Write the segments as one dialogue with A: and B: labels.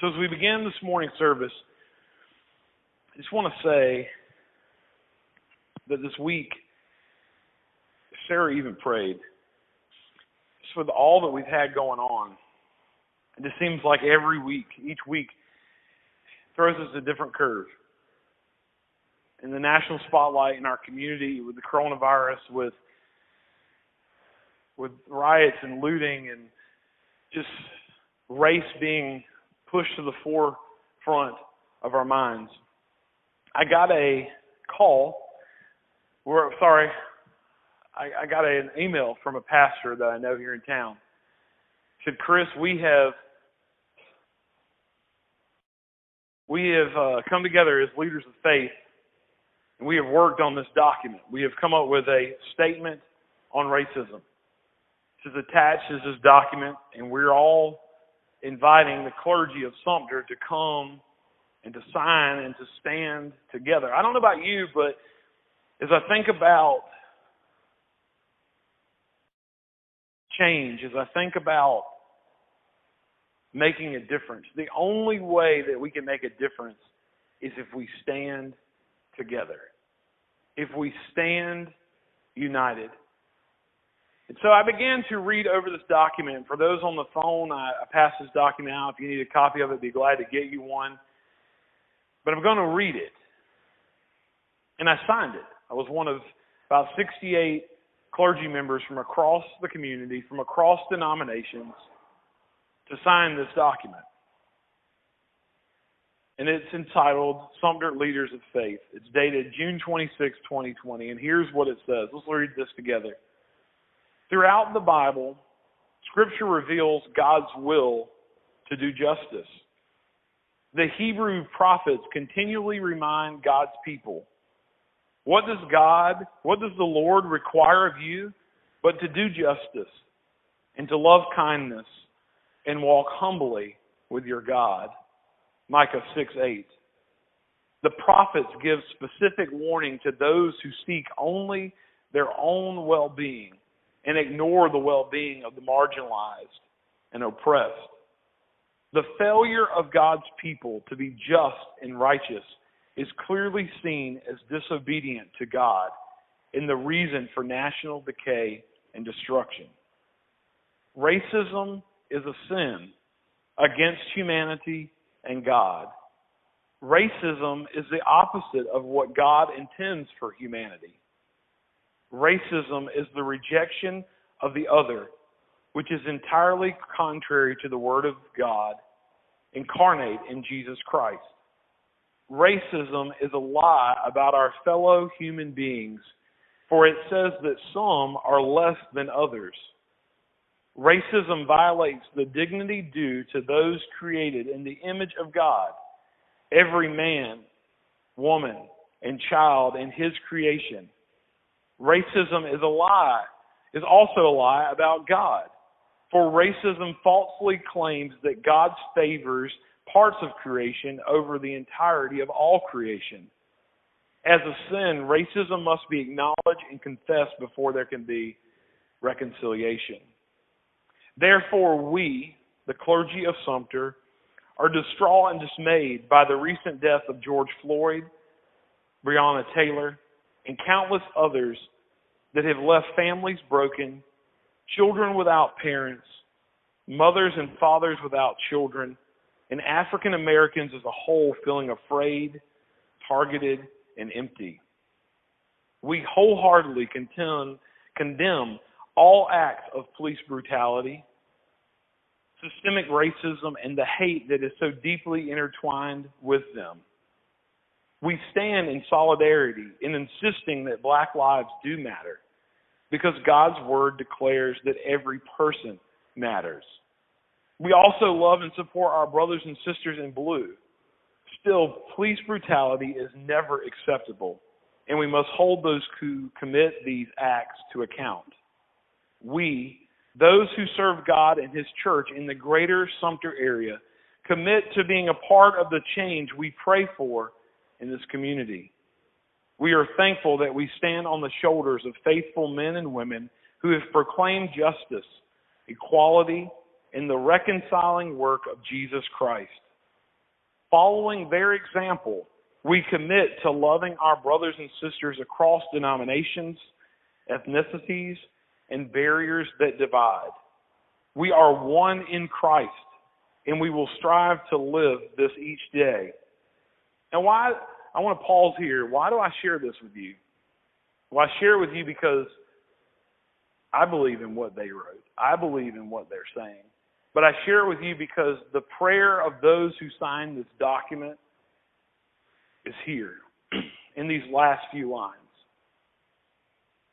A: So, as we begin this morning service, I just want to say that this week, Sarah even prayed just with all that we've had going on. It just seems like every week, each week, throws us a different curve. In the national spotlight in our community with the coronavirus, with with riots and looting and just race being pushed to the forefront of our minds. I got a call. We're sorry. I, I got an email from a pastor that I know here in town. He said, Chris, we have we have uh, come together as leaders of faith, and we have worked on this document. We have come up with a statement on racism. Is attached to this document, and we're all inviting the clergy of Sumter to come and to sign and to stand together. I don't know about you, but as I think about change, as I think about making a difference, the only way that we can make a difference is if we stand together. If we stand united. And so I began to read over this document. For those on the phone, I, I pass this document out. If you need a copy of it, I'd be glad to get you one. But I'm going to read it. And I signed it. I was one of about 68 clergy members from across the community, from across denominations, to sign this document. And it's entitled Sumter Leaders of Faith. It's dated June 26, 2020. And here's what it says. Let's read this together. Throughout the Bible, Scripture reveals God's will to do justice. The Hebrew prophets continually remind God's people what does God, what does the Lord require of you but to do justice and to love kindness and walk humbly with your God? Micah 6 8. The prophets give specific warning to those who seek only their own well being and ignore the well being of the marginalized and oppressed. The failure of God's people to be just and righteous is clearly seen as disobedient to God and the reason for national decay and destruction. Racism is a sin against humanity and God. Racism is the opposite of what God intends for humanity. Racism is the rejection of the other, which is entirely contrary to the Word of God incarnate in Jesus Christ. Racism is a lie about our fellow human beings, for it says that some are less than others. Racism violates the dignity due to those created in the image of God. Every man, woman, and child in his creation Racism is a lie, is also a lie about God. For racism falsely claims that God favors parts of creation over the entirety of all creation. As a sin, racism must be acknowledged and confessed before there can be reconciliation. Therefore, we, the clergy of Sumter, are distraught and dismayed by the recent death of George Floyd, Breonna Taylor, and countless others that have left families broken, children without parents, mothers and fathers without children, and African Americans as a whole feeling afraid, targeted, and empty. We wholeheartedly contend, condemn all acts of police brutality, systemic racism, and the hate that is so deeply intertwined with them. We stand in solidarity in insisting that black lives do matter because God's word declares that every person matters. We also love and support our brothers and sisters in blue. Still, police brutality is never acceptable, and we must hold those who commit these acts to account. We, those who serve God and His church in the greater Sumter area, commit to being a part of the change we pray for in this community. We are thankful that we stand on the shoulders of faithful men and women who have proclaimed justice, equality, and the reconciling work of Jesus Christ. Following their example, we commit to loving our brothers and sisters across denominations, ethnicities, and barriers that divide. We are one in Christ, and we will strive to live this each day. And why, I want to pause here. Why do I share this with you? Well, I share it with you because I believe in what they wrote. I believe in what they're saying. But I share it with you because the prayer of those who signed this document is here in these last few lines.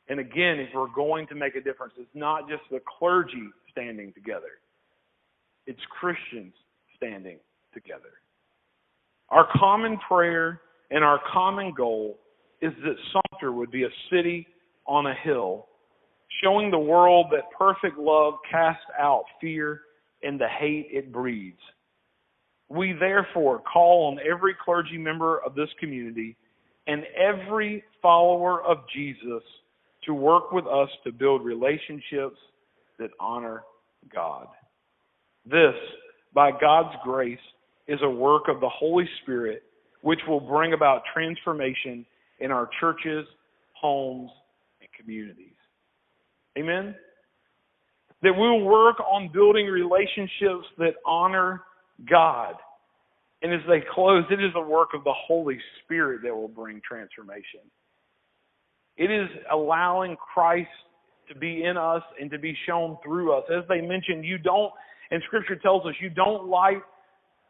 A: And again, if we're going to make a difference, it's not just the clergy standing together, it's Christians standing together. Our common prayer and our common goal is that Sumter would be a city on a hill, showing the world that perfect love casts out fear and the hate it breeds. We therefore call on every clergy member of this community and every follower of Jesus to work with us to build relationships that honor God. This, by God's grace, is a work of the Holy Spirit which will bring about transformation in our churches, homes, and communities. Amen? That we'll work on building relationships that honor God. And as they close, it is a work of the Holy Spirit that will bring transformation. It is allowing Christ to be in us and to be shown through us. As they mentioned, you don't, and Scripture tells us, you don't light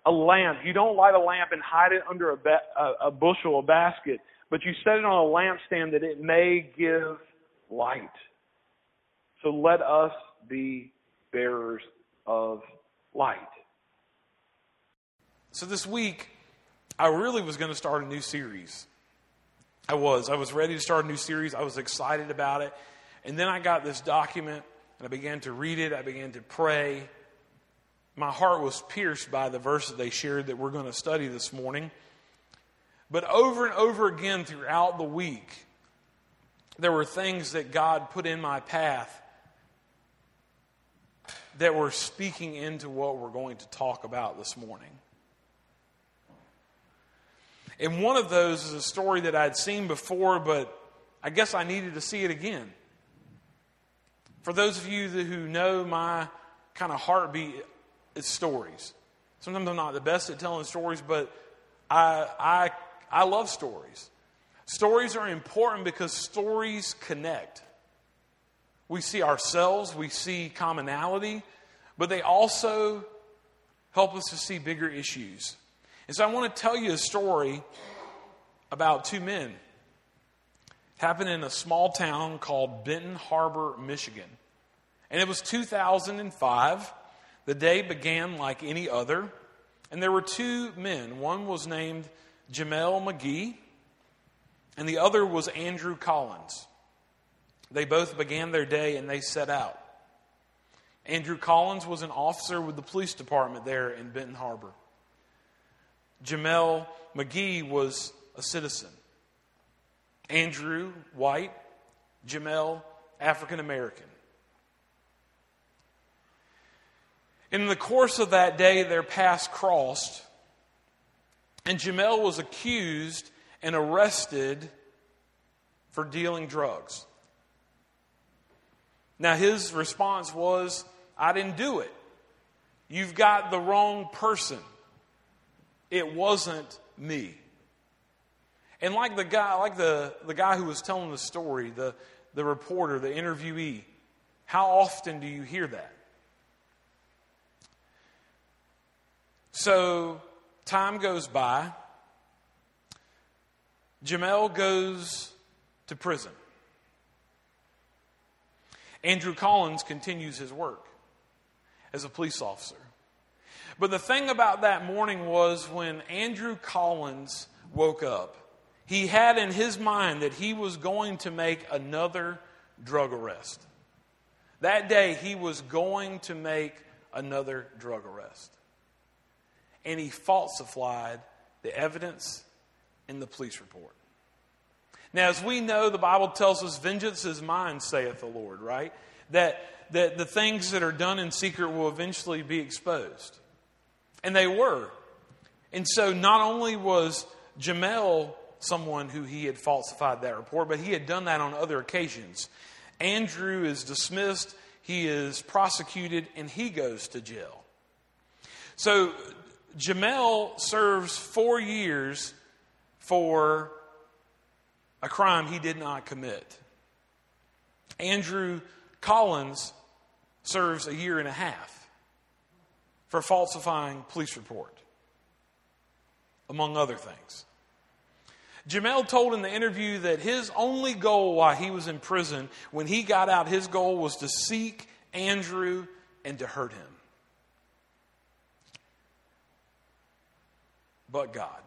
A: a lamp. You don't light a lamp and hide it under a, ba- a, a bushel, a basket, but you set it on a lampstand that it may give light. So let us be bearers of light.
B: So this week, I really was going to start a new series. I was. I was ready to start a new series. I was excited about it. And then I got this document and I began to read it. I began to pray. My heart was pierced by the verse that they shared that we're going to study this morning. But over and over again throughout the week, there were things that God put in my path that were speaking into what we're going to talk about this morning. And one of those is a story that I'd seen before, but I guess I needed to see it again. For those of you who know my kind of heartbeat, it's stories. Sometimes I'm not the best at telling stories, but I, I, I love stories. Stories are important because stories connect. We see ourselves, we see commonality, but they also help us to see bigger issues. And so I want to tell you a story about two men. It happened in a small town called Benton Harbor, Michigan. And it was 2005. The day began like any other. And there were two men. One was named Jameel McGee, and the other was Andrew Collins. They both began their day and they set out. Andrew Collins was an officer with the police department there in Benton Harbor. Jameel McGee was a citizen. Andrew, white. Jameel, African American. In the course of that day, their paths crossed, and Jameel was accused and arrested for dealing drugs. Now, his response was, I didn't do it. You've got the wrong person. It wasn't me. And like the guy, like the, the guy who was telling the story, the, the reporter, the interviewee, how often do you hear that? So time goes by. Jameel goes to prison. Andrew Collins continues his work as a police officer. But the thing about that morning was when Andrew Collins woke up, he had in his mind that he was going to make another drug arrest. That day, he was going to make another drug arrest. And he falsified the evidence in the police report. Now, as we know, the Bible tells us, vengeance is mine, saith the Lord, right? That, that the things that are done in secret will eventually be exposed. And they were. And so not only was Jameel someone who he had falsified that report, but he had done that on other occasions. Andrew is dismissed, he is prosecuted, and he goes to jail. So Jameel serves four years for a crime he did not commit. Andrew Collins serves a year and a half for falsifying police report, among other things. Jameel told in the interview that his only goal while he was in prison, when he got out, his goal was to seek Andrew and to hurt him. But God.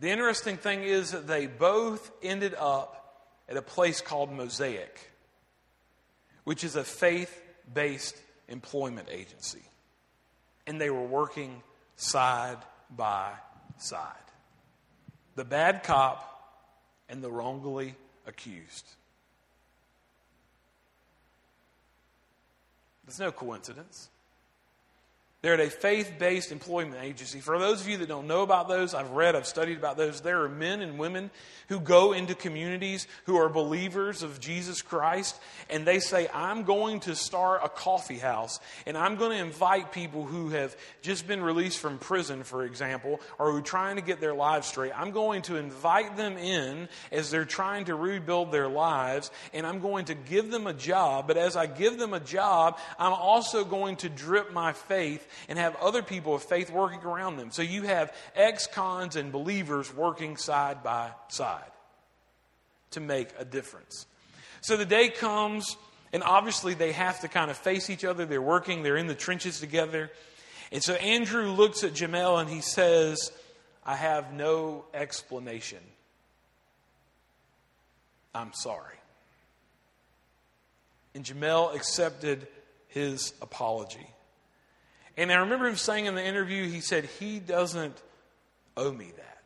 B: The interesting thing is that they both ended up at a place called Mosaic, which is a faith based employment agency. And they were working side by side the bad cop and the wrongly accused. There's no coincidence. They're at a faith based employment agency. For those of you that don't know about those, I've read, I've studied about those. There are men and women who go into communities who are believers of Jesus Christ, and they say, I'm going to start a coffee house, and I'm going to invite people who have just been released from prison, for example, or who are trying to get their lives straight. I'm going to invite them in as they're trying to rebuild their lives, and I'm going to give them a job. But as I give them a job, I'm also going to drip my faith and have other people of faith working around them. So you have ex cons and believers working side by side to make a difference. So the day comes, and obviously they have to kind of face each other. They're working, they're in the trenches together. And so Andrew looks at Jameel and he says, I have no explanation. I'm sorry. And Jameel accepted his apology. And I remember him saying in the interview, he said, He doesn't owe me that.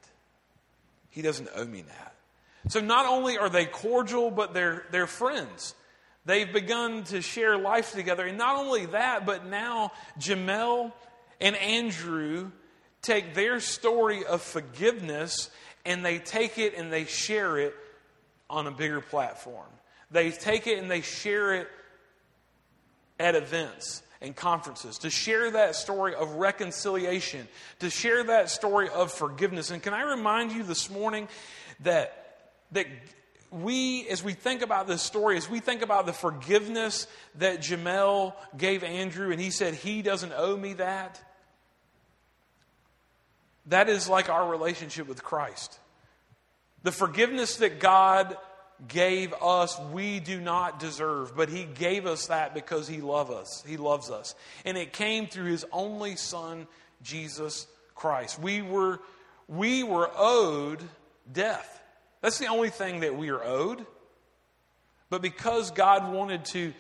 B: He doesn't owe me that. So not only are they cordial, but they're, they're friends. They've begun to share life together. And not only that, but now Jameel and Andrew take their story of forgiveness and they take it and they share it on a bigger platform. They take it and they share it at events and conferences, to share that story of reconciliation, to share that story of forgiveness. And can I remind you this morning that, that we, as we think about this story, as we think about the forgiveness that Jameel gave Andrew, and he said, He doesn't owe me that, that is like our relationship with Christ. The forgiveness that God gave us we do not deserve, but he gave us that because he loves us. He loves us. And it came through his only son Jesus Christ. We were we were owed death. That's the only thing that we are owed. But because God wanted to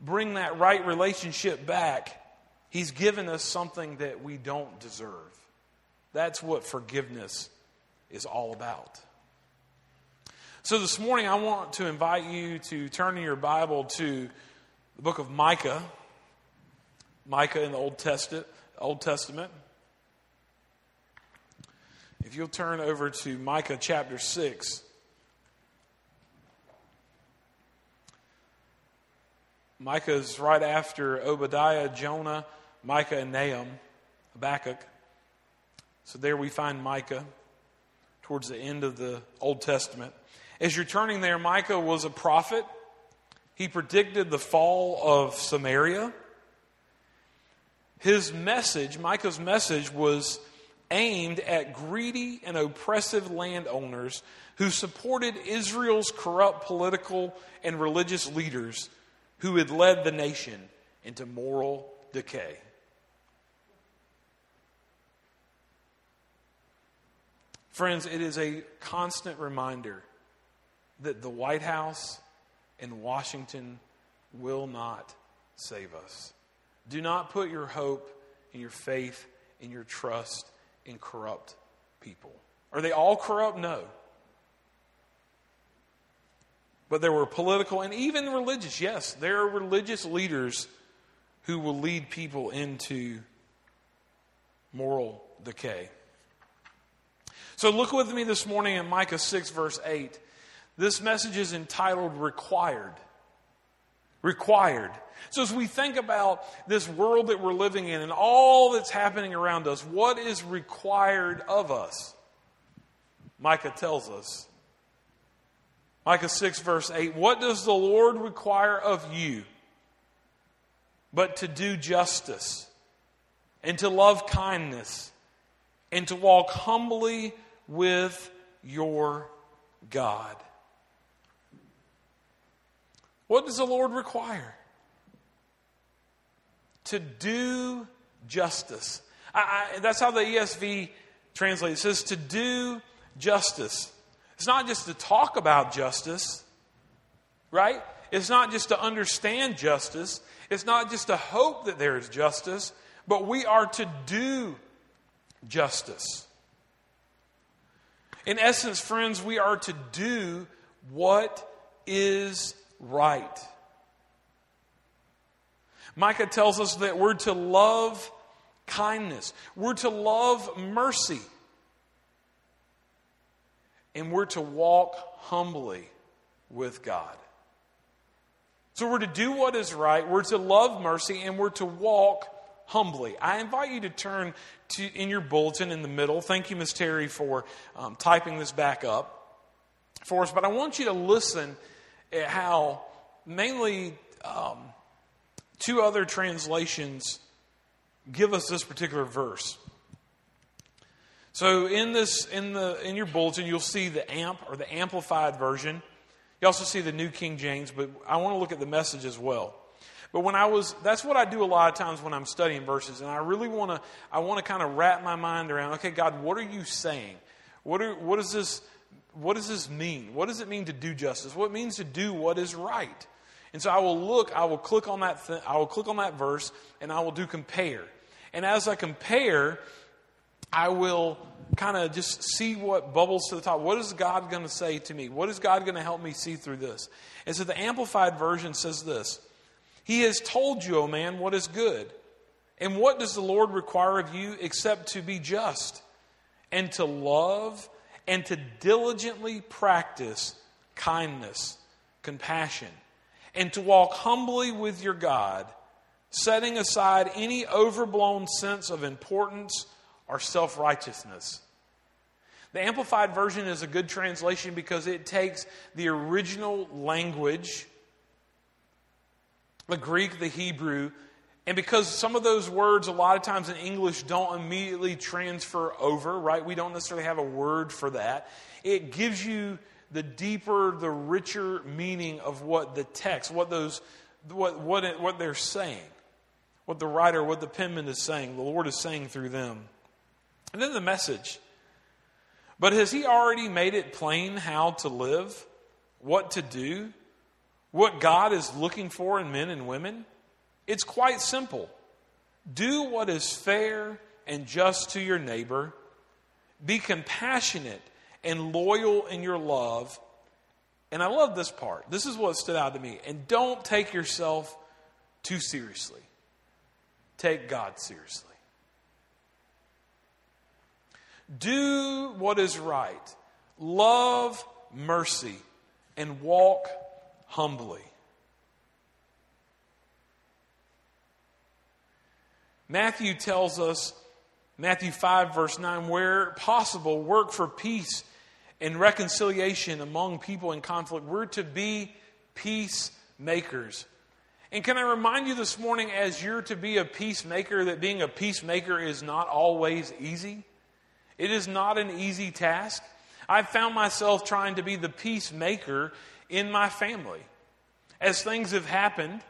B: bring that right relationship back, he's given us something that we don't deserve. That's what forgiveness is all about. So this morning, I want to invite you to turn your Bible to the book of Micah. Micah in the Old Testament. Old Testament. If you'll turn over to Micah chapter 6. Micah is right after Obadiah, Jonah, Micah, and Nahum, Habakkuk. So there we find Micah towards the end of the Old Testament. As you're turning there, Micah was a prophet. He predicted the fall of Samaria. His message, Micah's message, was aimed at greedy and oppressive landowners who supported Israel's corrupt political and religious leaders who had led the nation into moral decay. Friends, it is a constant reminder that the White House and Washington will not save us. Do not put your hope and your faith and your trust in corrupt people. Are they all corrupt? No. But there were political and even religious, yes, there are religious leaders who will lead people into moral decay. So look with me this morning in Micah 6, verse 8. This message is entitled Required. Required. So as we think about this world that we're living in and all that's happening around us, what is required of us? Micah tells us. Micah 6, verse 8 What does the Lord require of you? But to do justice, and to love kindness, and to walk humbly with your God. What does the Lord require? To do justice. I, I, that's how the ESV translates. It says to do justice. It's not just to talk about justice, right? It's not just to understand justice. It's not just to hope that there is justice, but we are to do justice. In essence, friends, we are to do what is right. Micah tells us that we're to love kindness, we're to love mercy, and we're to walk humbly with God. So we're to do what is right, we're to love mercy, and we're to walk humbly. I invite you to turn to in your bulletin in the middle. Thank you, Ms. Terry, for um, typing this back up for us. But I want you to listen at how mainly um, two other translations give us this particular verse. So in this in the in your bulletin you'll see the amp or the amplified version. You also see the New King James, but I want to look at the message as well. But when I was that's what I do a lot of times when I'm studying verses and I really want to I want to kind of wrap my mind around okay God, what are you saying? What are, what is this what does this mean? What does it mean to do justice? What it means to do what is right? And so I will look, I will click on that, th- I will click on that verse, and I will do compare. And as I compare, I will kind of just see what bubbles to the top. What is God going to say to me? What is God going to help me see through this? And so the Amplified Version says this He has told you, O man, what is good. And what does the Lord require of you except to be just and to love and to diligently practice kindness, compassion? and to walk humbly with your God, setting aside any overblown sense of importance or self righteousness. The Amplified Version is a good translation because it takes the original language, the Greek, the Hebrew, and because some of those words, a lot of times in English, don't immediately transfer over, right? We don't necessarily have a word for that. It gives you the deeper, the richer meaning of what the text, what those, what, what, it, what they're saying, what the writer, what the penman is saying, the Lord is saying through them. And then the message. But has He already made it plain how to live, what to do, what God is looking for in men and women? It's quite simple. Do what is fair and just to your neighbor. Be compassionate and loyal in your love. And I love this part. This is what stood out to me. And don't take yourself too seriously, take God seriously. Do what is right, love mercy, and walk humbly. Matthew tells us, Matthew 5, verse 9, where possible, work for peace and reconciliation among people in conflict. We're to be peacemakers. And can I remind you this morning, as you're to be a peacemaker, that being a peacemaker is not always easy? It is not an easy task. I've found myself trying to be the peacemaker in my family. As things have happened,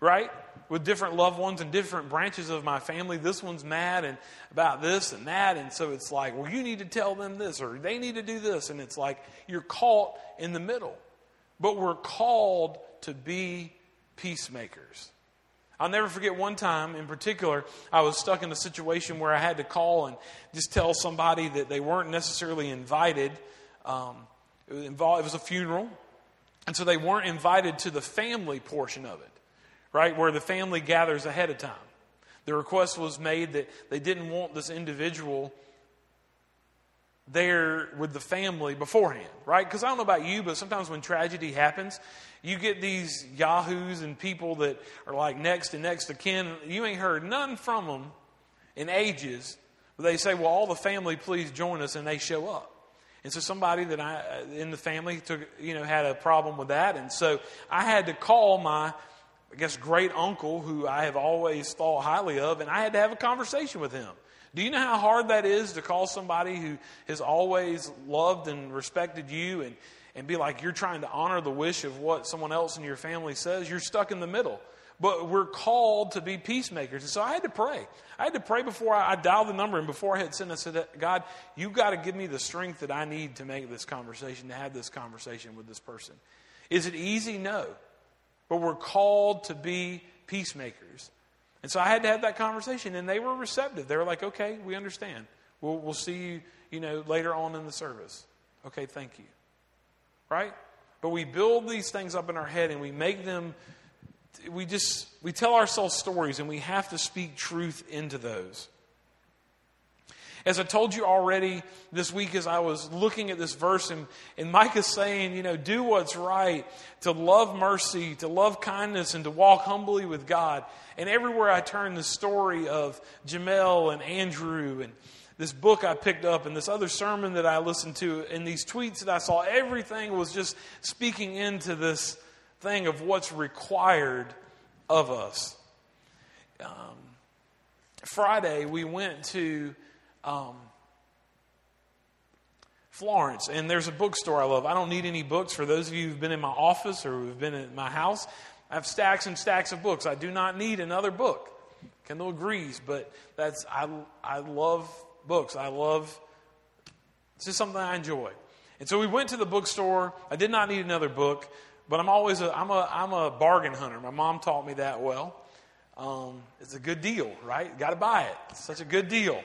B: right? with different loved ones and different branches of my family. This one's mad and about this and that. And so it's like, well, you need to tell them this or they need to do this. And it's like you're caught in the middle. But we're called to be peacemakers. I'll never forget one time in particular, I was stuck in a situation where I had to call and just tell somebody that they weren't necessarily invited. Um, it, was involved, it was a funeral, and so they weren't invited to the family portion of it right? Where the family gathers ahead of time. The request was made that they didn't want this individual there with the family beforehand, right? Because I don't know about you, but sometimes when tragedy happens, you get these yahoos and people that are like next and next to kin. You ain't heard none from them in ages, but they say, "Well, all the family, please join us," and they show up. And so somebody that I in the family took, you know, had a problem with that, and so I had to call my, I guess, great uncle, who I have always thought highly of, and I had to have a conversation with him. Do you know how hard that is to call somebody who has always loved and respected you and, and be like you're trying to honor the wish of what someone else in your family says? You're stuck in the middle. But we're called to be peacemakers. And so I had to pray. I had to pray before I, I dialed the number and before I had sent, I said, God, you've got to give me the strength that I need to make this conversation, to have this conversation with this person. Is it easy? No. But we're called to be peacemakers. And so I had to have that conversation, and they were receptive. They were like, okay, we understand. We'll, we'll see you, you know, later on in the service. Okay, thank you. Right? But we build these things up in our head and we make them, we just, we tell ourselves stories and we have to speak truth into those. As I told you already this week, as I was looking at this verse, and, and Micah saying, you know, do what's right, to love mercy, to love kindness, and to walk humbly with God. And everywhere I turn, the story of Jameel and Andrew and this book I picked up and this other sermon that I listened to and these tweets that I saw, everything was just speaking into this thing of what's required of us. Um, Friday, we went to um, Florence, and there's a bookstore I love. I don't need any books. For those of you who've been in my office or who've been in my house, I have stacks and stacks of books. I do not need another book. Kendall agrees, but that's I, I love books. I love it's just something I enjoy. And so we went to the bookstore. I did not need another book, but I'm always a I'm a I'm a bargain hunter. My mom taught me that well. Um, it's a good deal, right? Got to buy it. It's such a good deal.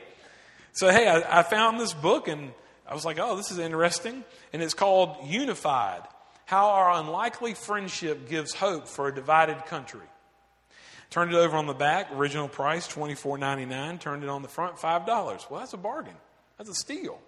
B: So, hey, I, I found this book and I was like, oh, this is interesting. And it's called Unified How Our Unlikely Friendship Gives Hope for a Divided Country. Turned it over on the back, original price twenty four ninety nine. Turned it on the front, $5. Well, that's a bargain. That's a steal.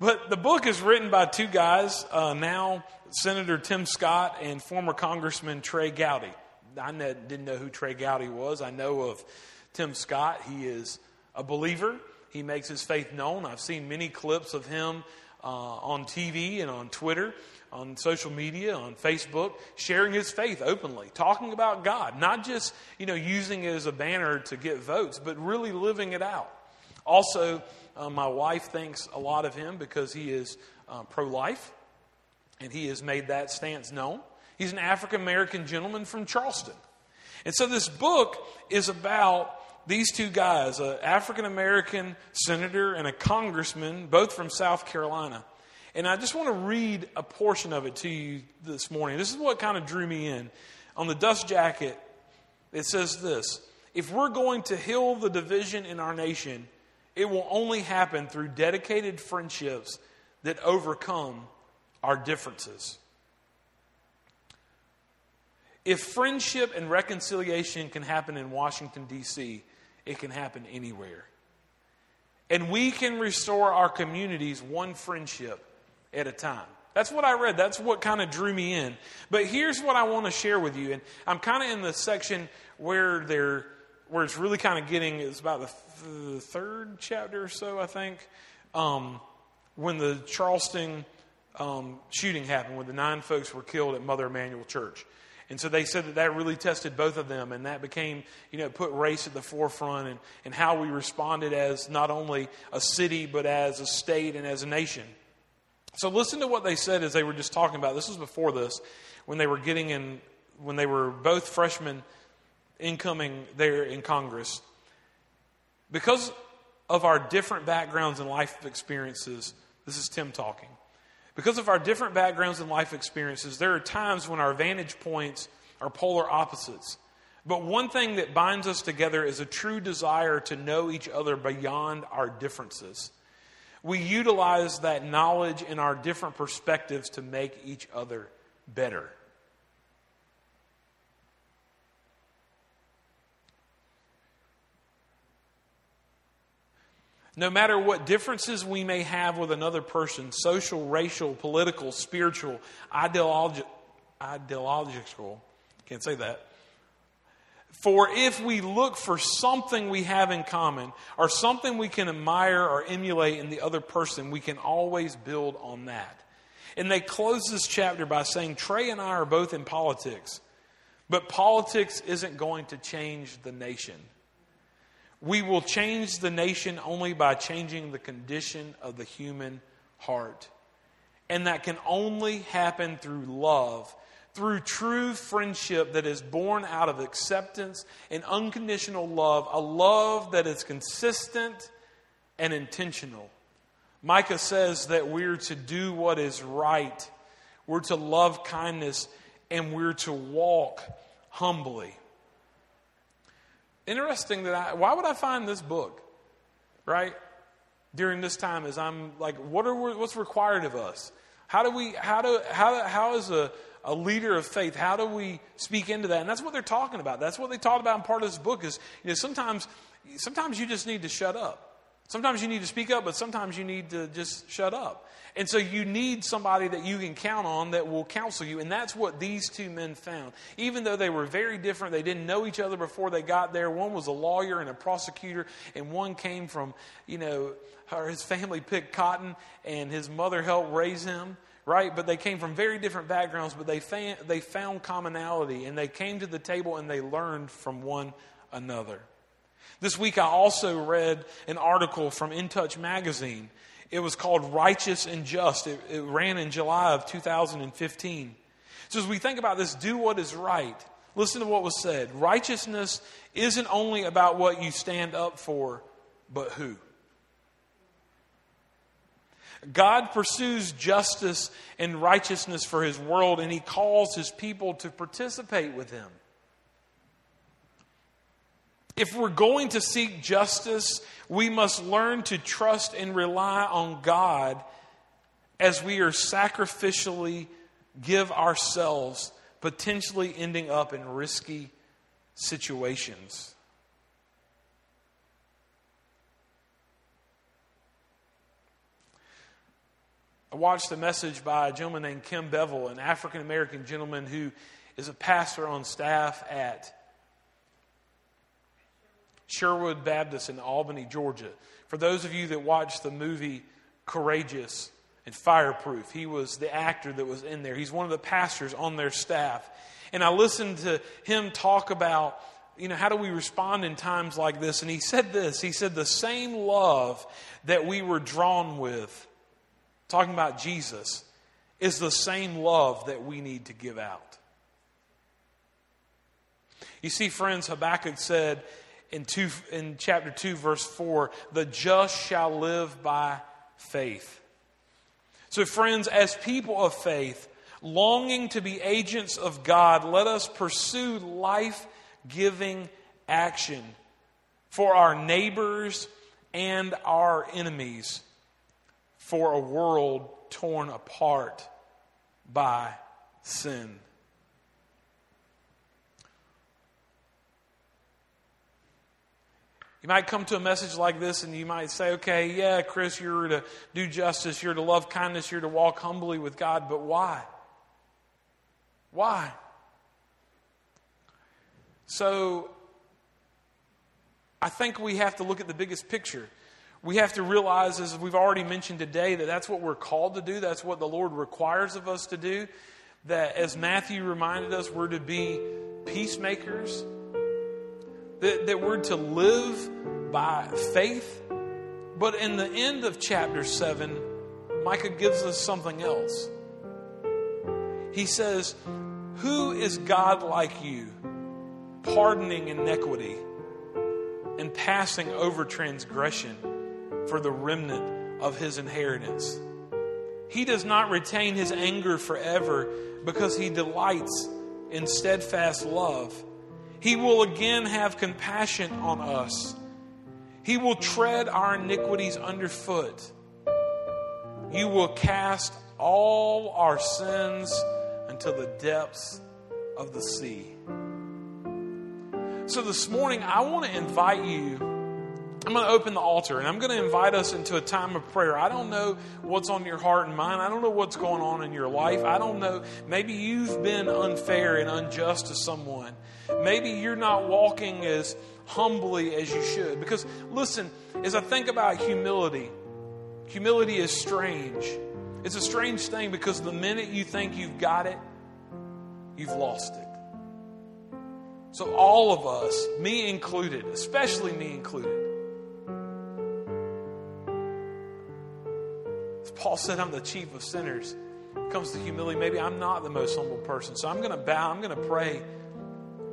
B: But the book is written by two guys, uh, now Senator Tim Scott and former Congressman Trey Gowdy. I didn't know who Trey Gowdy was. I know of Tim Scott. He is a believer. He makes his faith known. I've seen many clips of him uh, on TV and on Twitter, on social media, on Facebook, sharing his faith openly, talking about God, not just you know using it as a banner to get votes, but really living it out. Also, uh, my wife thinks a lot of him because he is uh, pro-life, and he has made that stance known. He's an African American gentleman from Charleston. And so this book is about these two guys, an African American senator and a congressman, both from South Carolina. And I just want to read a portion of it to you this morning. This is what kind of drew me in. On the dust jacket, it says this If we're going to heal the division in our nation, it will only happen through dedicated friendships that overcome our differences. If friendship and reconciliation can happen in Washington, D.C., it can happen anywhere. And we can restore our communities one friendship at a time. That's what I read. That's what kind of drew me in. But here's what I want to share with you. And I'm kind of in the section where they're where it's really kind of getting it's about the, th- the third chapter or so, I think, um, when the Charleston um, shooting happened, when the nine folks were killed at Mother Emanuel Church. And so they said that that really tested both of them, and that became, you know, put race at the forefront and, and how we responded as not only a city, but as a state and as a nation. So listen to what they said as they were just talking about. This was before this, when they were getting in, when they were both freshmen incoming there in Congress. Because of our different backgrounds and life experiences, this is Tim talking. Because of our different backgrounds and life experiences, there are times when our vantage points are polar opposites. But one thing that binds us together is a true desire to know each other beyond our differences. We utilize that knowledge and our different perspectives to make each other better. No matter what differences we may have with another person social, racial, political, spiritual, ideological, ideological, can't say that. For if we look for something we have in common or something we can admire or emulate in the other person, we can always build on that. And they close this chapter by saying Trey and I are both in politics, but politics isn't going to change the nation. We will change the nation only by changing the condition of the human heart. And that can only happen through love, through true friendship that is born out of acceptance and unconditional love, a love that is consistent and intentional. Micah says that we're to do what is right, we're to love kindness, and we're to walk humbly. Interesting that I, why would I find this book, right, during this time as I'm like, what are, what's required of us? How do we, how do, how, how is a, a leader of faith, how do we speak into that? And that's what they're talking about. That's what they talked about in part of this book is, you know, sometimes, sometimes you just need to shut up. Sometimes you need to speak up, but sometimes you need to just shut up. And so you need somebody that you can count on that will counsel you. And that's what these two men found. Even though they were very different, they didn't know each other before they got there. One was a lawyer and a prosecutor, and one came from, you know, his family picked cotton and his mother helped raise him right? But they came from very different backgrounds, but they, they found commonality and they came to the table and they learned from one another. This week I also read an article from In Touch magazine it was called Righteous and Just. It, it ran in July of 2015. So as we think about this, do what is right. Listen to what was said. Righteousness isn't only about what you stand up for, but who. God pursues justice and righteousness for his world, and he calls his people to participate with him. If we're going to seek justice, we must learn to trust and rely on God as we are sacrificially give ourselves, potentially ending up in risky situations. I watched a message by a gentleman named Ken Bevel, an African American gentleman who is a pastor on staff at Sherwood Baptist in Albany, Georgia. For those of you that watched the movie Courageous and Fireproof, he was the actor that was in there. He's one of the pastors on their staff. And I listened to him talk about, you know, how do we respond in times like this? And he said this He said, the same love that we were drawn with, talking about Jesus, is the same love that we need to give out. You see, friends, Habakkuk said, in, two, in chapter 2, verse 4 the just shall live by faith. So, friends, as people of faith, longing to be agents of God, let us pursue life giving action for our neighbors and our enemies, for a world torn apart by sin. You might come to a message like this and you might say, okay, yeah, Chris, you're to do justice, you're to love kindness, you're to walk humbly with God, but why? Why? So, I think we have to look at the biggest picture. We have to realize, as we've already mentioned today, that that's what we're called to do. That's what the Lord requires of us to do. That, as Matthew reminded us, we're to be peacemakers that, that we're to live by faith. But in the end of chapter 7, Micah gives us something else. He says, Who is God like you, pardoning iniquity and passing over transgression for the remnant of his inheritance? He does not retain his anger forever because he delights in steadfast love. He will again have compassion on us. He will tread our iniquities underfoot. You will cast all our sins into the depths of the sea. So this morning, I want to invite you I'm going to open the altar and I'm going to invite us into a time of prayer. I don't know what's on your heart and mind. I don't know what's going on in your life. I don't know. Maybe you've been unfair and unjust to someone. Maybe you're not walking as humbly as you should. Because, listen, as I think about humility, humility is strange. It's a strange thing because the minute you think you've got it, you've lost it. So, all of us, me included, especially me included, Paul said, I'm the chief of sinners. It comes to humility, maybe I'm not the most humble person. So, I'm going to bow, I'm going to pray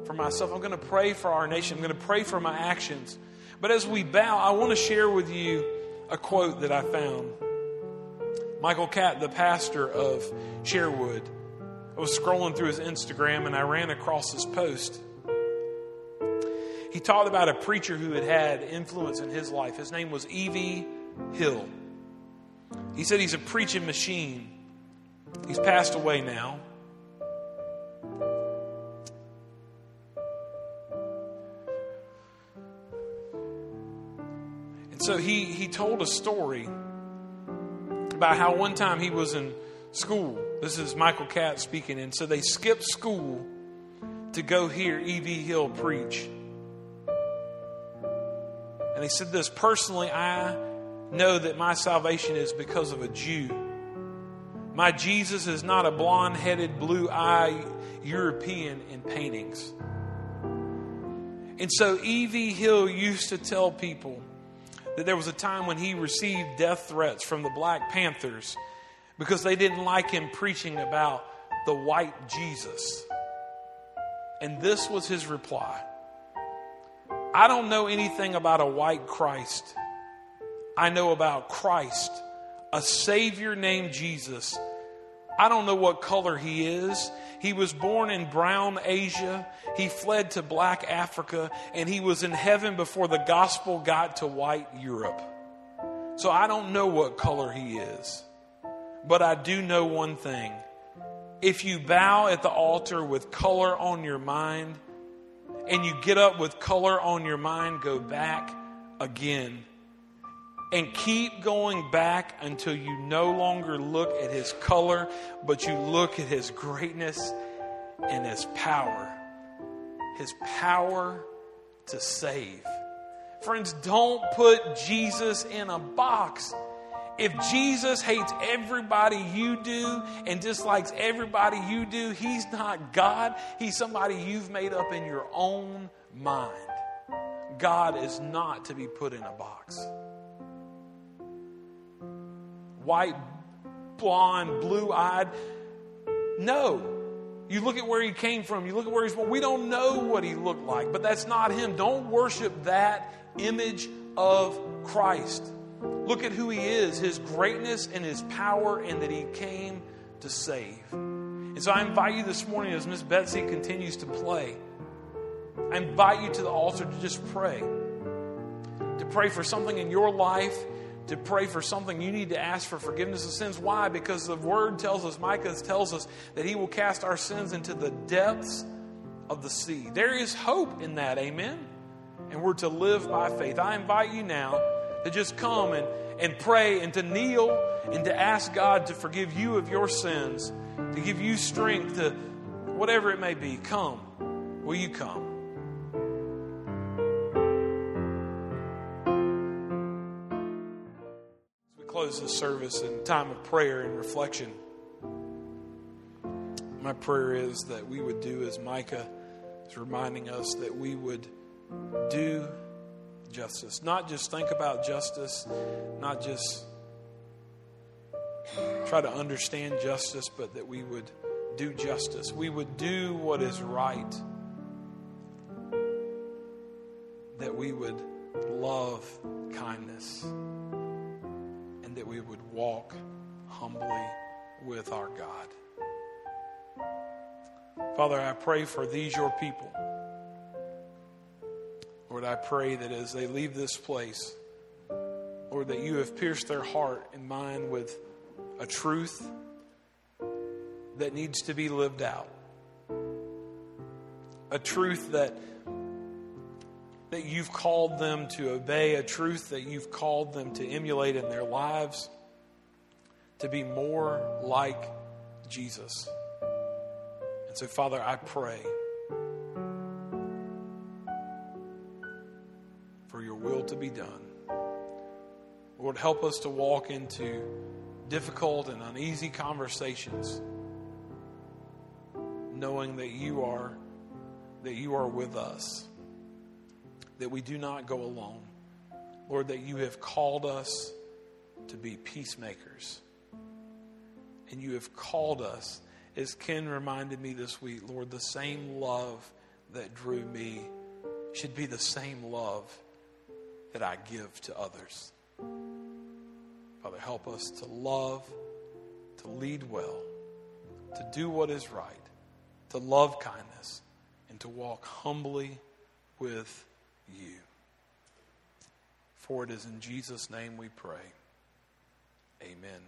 B: for myself, I'm going to pray for our nation, I'm going to pray for my actions. But as we bow, I want to share with you a quote that I found. Michael Catt, the pastor of Sherwood, I was scrolling through his Instagram and I ran across this post. He talked about a preacher who had had influence in his life. His name was E.V. Hill. He said he's a preaching machine. He's passed away now. And so he, he told a story about how one time he was in school. This is Michael Catt speaking. And so they skipped school to go hear E.V. Hill preach. And he said this personally, I know that my salvation is because of a Jew. My Jesus is not a blonde headed, blue eyed European in paintings. And so E.V. Hill used to tell people that there was a time when he received death threats from the Black Panthers because they didn't like him preaching about the white Jesus. And this was his reply I don't know anything about a white Christ. I know about Christ, a Savior named Jesus. I don't know what color he is. He was born in brown Asia. He fled to black Africa, and he was in heaven before the gospel got to white Europe. So I don't know what color he is. But I do know one thing. If you bow at the altar with color on your mind, and you get up with color on your mind, go back again. And keep going back until you no longer look at his color, but you look at his greatness and his power. His power to save. Friends, don't put Jesus in a box. If Jesus hates everybody you do and dislikes everybody you do, he's not God. He's somebody you've made up in your own mind. God is not to be put in a box. White, blonde, blue eyed. No. You look at where he came from, you look at where he's born. We don't know what he looked like, but that's not him. Don't worship that image of Christ. Look at who he is, his greatness and his power, and that he came to save. And so I invite you this morning as Miss Betsy continues to play, I invite you to the altar to just pray. To pray for something in your life, to pray for something you need to ask for forgiveness of sins. Why? Because the word tells us, Micah tells us, that he will cast our sins into the depths of the sea. There is hope in that, amen? And we're to live by faith. I invite you now to just come and, and pray and to kneel and to ask God to forgive you of your sins, to give you strength to whatever it may be. Come. Will you come? Close this service in time of prayer and reflection, my prayer is that we would do as Micah is reminding us that we would do justice. Not just think about justice, not just try to understand justice, but that we would do justice. We would do what is right. That we would love kindness. And that we would walk humbly with our God. Father, I pray for these, your people. Lord, I pray that as they leave this place, Lord, that you have pierced their heart and mind with a truth that needs to be lived out. A truth that that you've called them to obey, a truth that you've called them to emulate in their lives, to be more like Jesus. And so, Father, I pray for your will to be done. Lord, help us to walk into difficult and uneasy conversations knowing that you are that you are with us that we do not go alone. Lord that you have called us to be peacemakers. And you have called us as ken reminded me this week lord the same love that drew me should be the same love that i give to others. Father help us to love to lead well to do what is right to love kindness, and to walk humbly with you. For it is in Jesus' name we pray. Amen.